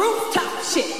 rooftop shit.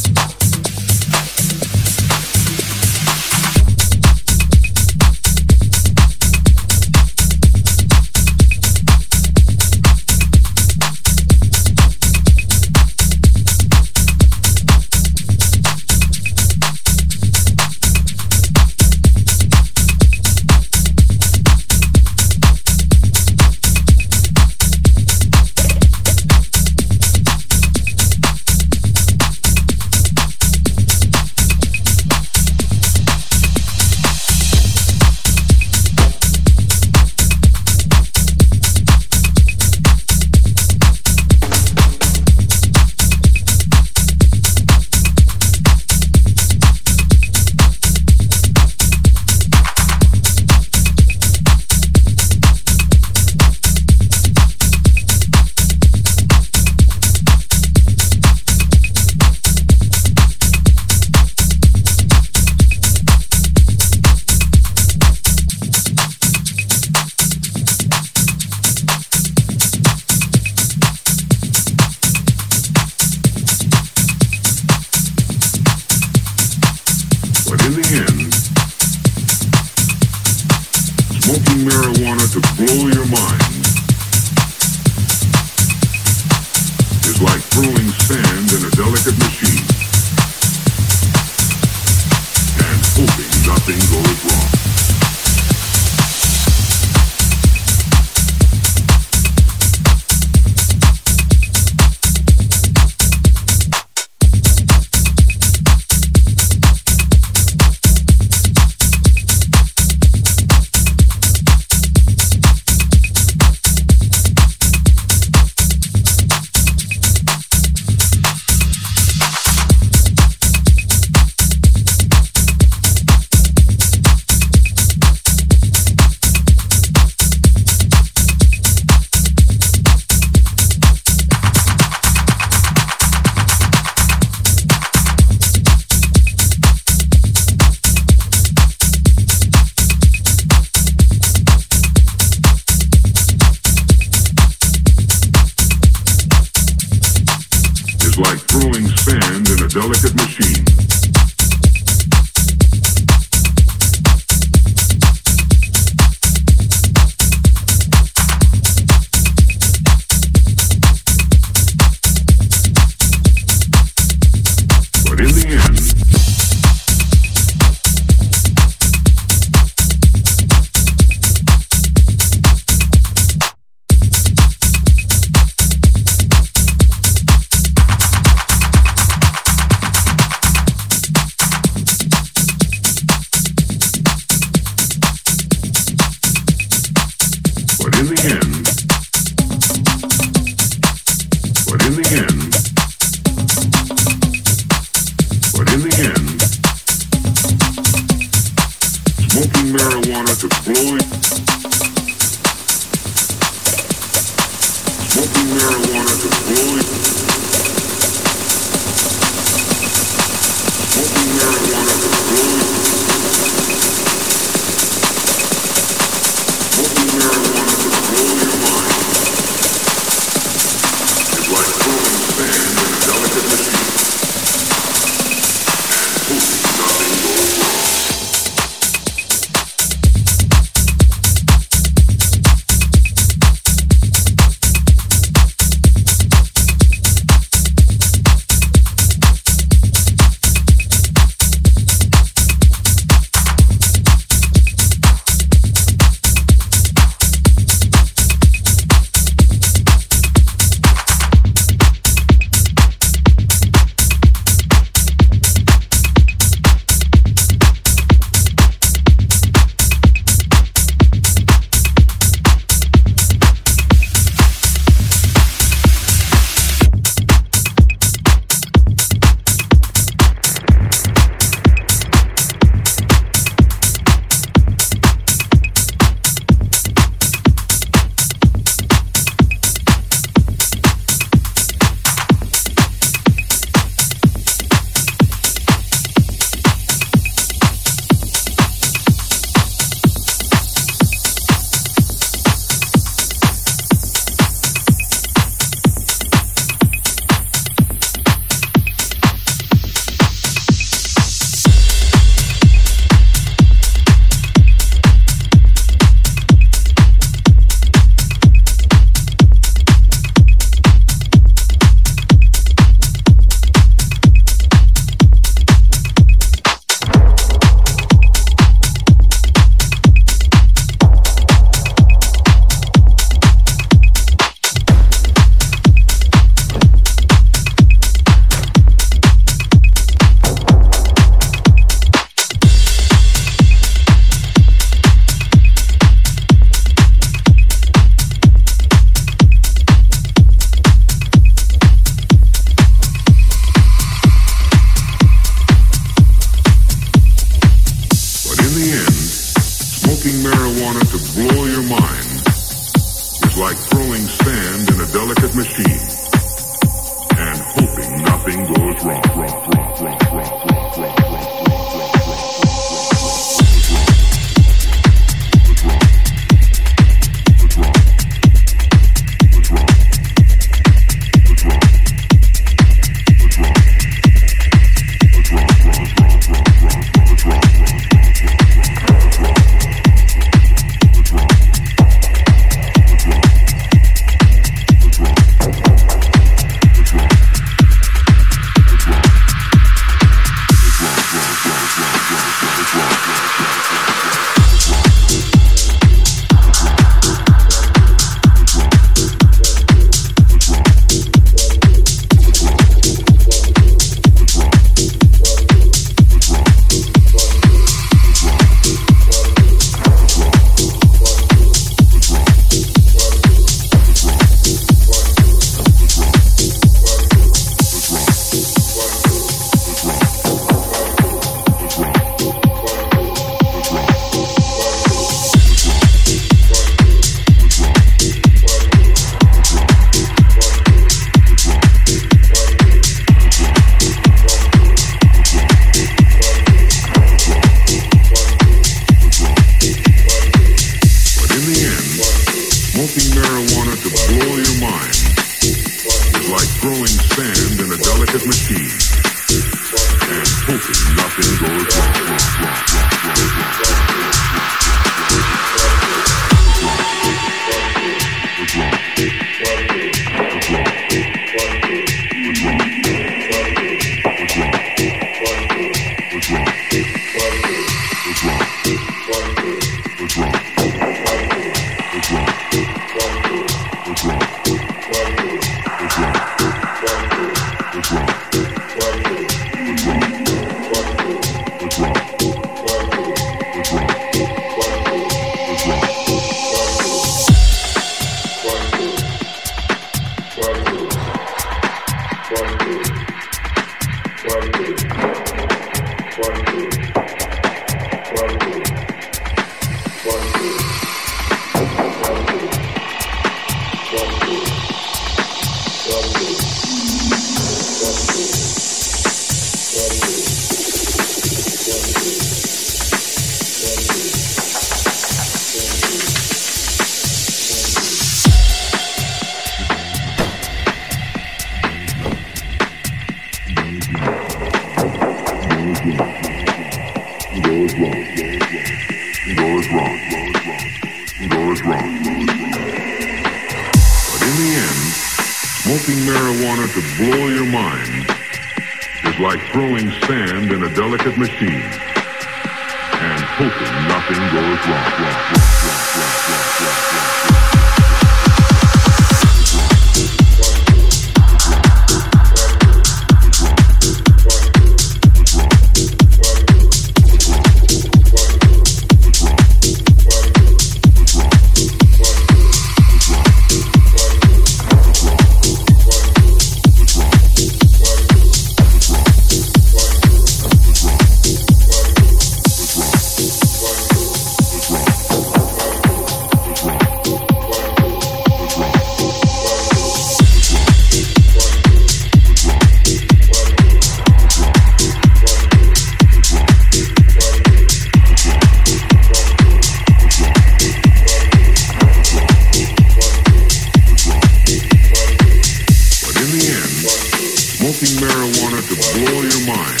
wanted to blow your mind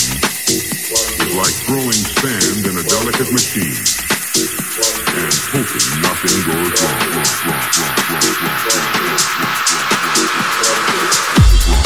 is like throwing sand in a delicate machine and hoping nothing goes wrong. wrong, wrong, wrong